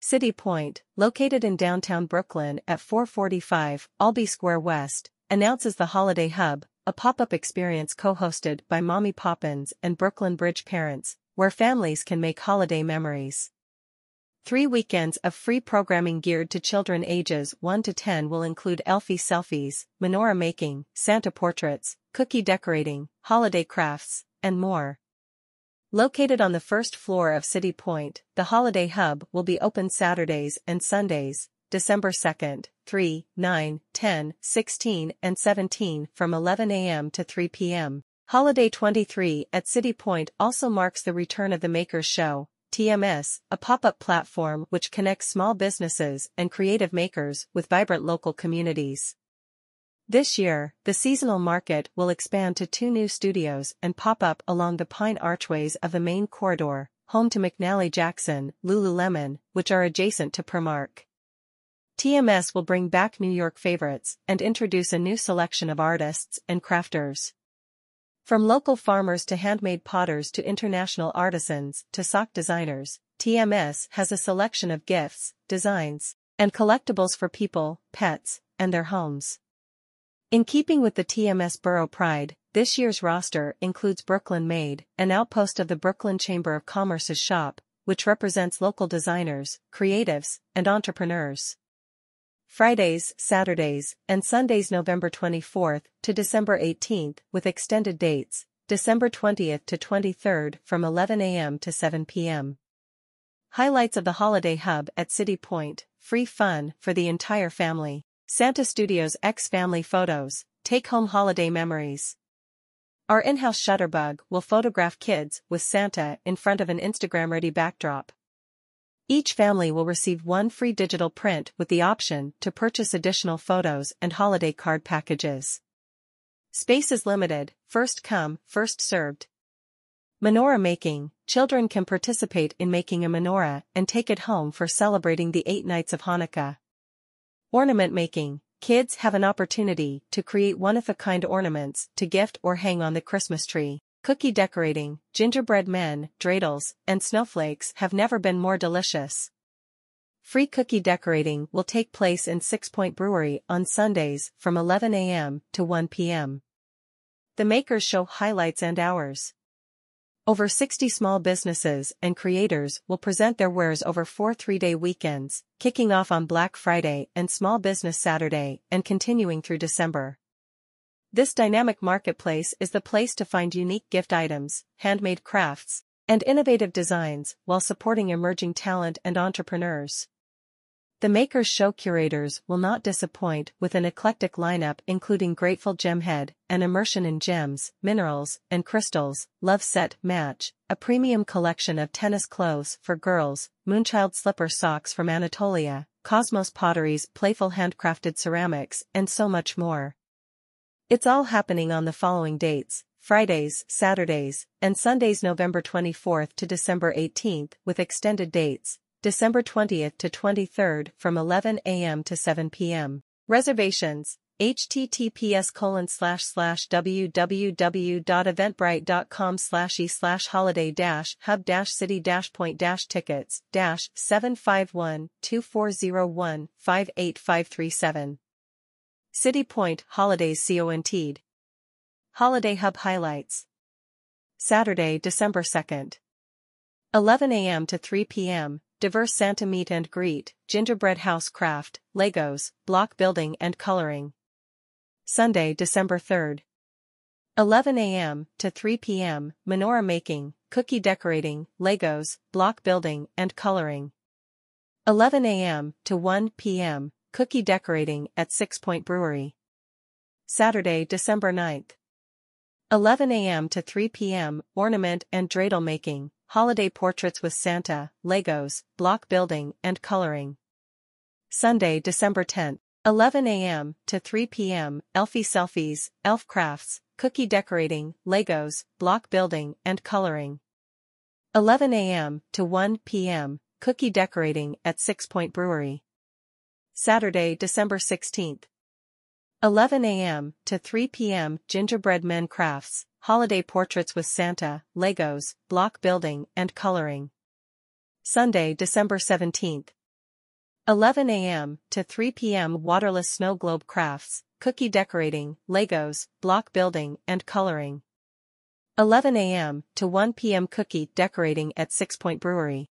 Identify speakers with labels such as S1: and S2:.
S1: City Point, located in downtown Brooklyn at 445 Albee Square West, announces the Holiday Hub, a pop-up experience co-hosted by Mommy Poppins and Brooklyn Bridge parents, where families can make holiday memories. Three weekends of free programming geared to children ages 1 to 10 will include Elfie selfies, menorah making, Santa portraits, cookie decorating, holiday crafts, and more. Located on the first floor of City Point, the Holiday Hub will be open Saturdays and Sundays, December 2nd, 3, 9, 10, 16, and 17 from 11 a.m. to 3 p.m. Holiday 23 at City Point also marks the return of the Makers Show, TMS, a pop-up platform which connects small businesses and creative makers with vibrant local communities. This year, the seasonal market will expand to two new studios and pop up along the pine archways of the main corridor, home to McNally Jackson, Lululemon, which are adjacent to Primark. TMS will bring back New York favorites and introduce a new selection of artists and crafters. From local farmers to handmade potters to international artisans to sock designers, TMS has a selection of gifts, designs, and collectibles for people, pets, and their homes. In keeping with the TMS Borough Pride, this year's roster includes Brooklyn Made, an outpost of the Brooklyn Chamber of Commerce's shop, which represents local designers, creatives, and entrepreneurs. Fridays, Saturdays, and Sundays November 24th to December 18th with extended dates, December 20th to 23rd from 11 a.m. to 7 p.m. Highlights of the Holiday Hub at City Point, free fun for the entire family. Santa Studios X Family Photos, take-home holiday memories. Our in-house Shutterbug will photograph kids with Santa in front of an Instagram-ready backdrop. Each family will receive one free digital print with the option to purchase additional photos and holiday card packages. Space is limited, first come, first served. Menorah making, children can participate in making a menorah and take it home for celebrating the eight nights of Hanukkah. Ornament making, kids have an opportunity to create one-of-a-kind ornaments to gift or hang on the Christmas tree. Cookie decorating, gingerbread men, dreidels, and snowflakes have never been more delicious. Free cookie decorating will take place in Sixpoint Brewery on Sundays from 11 a.m. to 1 p.m. The makers show highlights and hours. Over 60 small businesses and creators will present their wares over four three-day weekends, kicking off on Black Friday and Small Business Saturday and continuing through December. This dynamic marketplace is the place to find unique gift items, handmade crafts, and innovative designs while supporting emerging talent and entrepreneurs. The Makers Show curators will not disappoint with an eclectic lineup including Grateful Gemhead, an immersion in gems, minerals, and crystals, Love Set Match, a premium collection of tennis clothes for girls, Moonchild slipper socks from Anatolia, Cosmos Potteries playful handcrafted ceramics, and so much more. It's all happening on the following dates, Fridays, Saturdays, and Sundays November 24th to December 18th with extended dates, December 20th to 23rd from 11 a.m. to 7 p.m. Reservations, https colon slash slash www.eventbrite.com slash e slash holiday dash hub dash city dash point dash tickets dash 751 2401 58537 City Point Holidays CONT'd. Holiday Hub Highlights. Saturday, December 2nd. 11 a.m. to 3 p.m., diverse Santa meet and greet, gingerbread house craft, Legos, block building and coloring. Sunday, December 3rd. 11 a.m. to 3 p.m., menorah making, cookie decorating, Legos, block building and coloring. 11 a.m. to 1 p.m., Cookie decorating at Sixpoint Brewery. Saturday, December 9th. 11 a.m. to 3 p.m. Ornament and dreidel making, holiday portraits with Santa, Legos, block building and coloring. Sunday, December 10, 11 a.m. to 3 p.m. Elfie selfies, elf crafts, cookie decorating, Legos, block building and coloring. 11 a.m. to 1 p.m. Cookie decorating at Sixpoint Brewery. Saturday, December 16th. 11 a.m. to 3 p.m. Gingerbread Men Crafts, Holiday Portraits with Santa, Legos, Block Building and Coloring. Sunday, December 17th. 11 a.m. to 3 p.m. Waterless snow globe crafts, cookie decorating, Legos, block building, and coloring. 11 a.m. to 1 p.m. Cookie decorating at Sixpoint Brewery.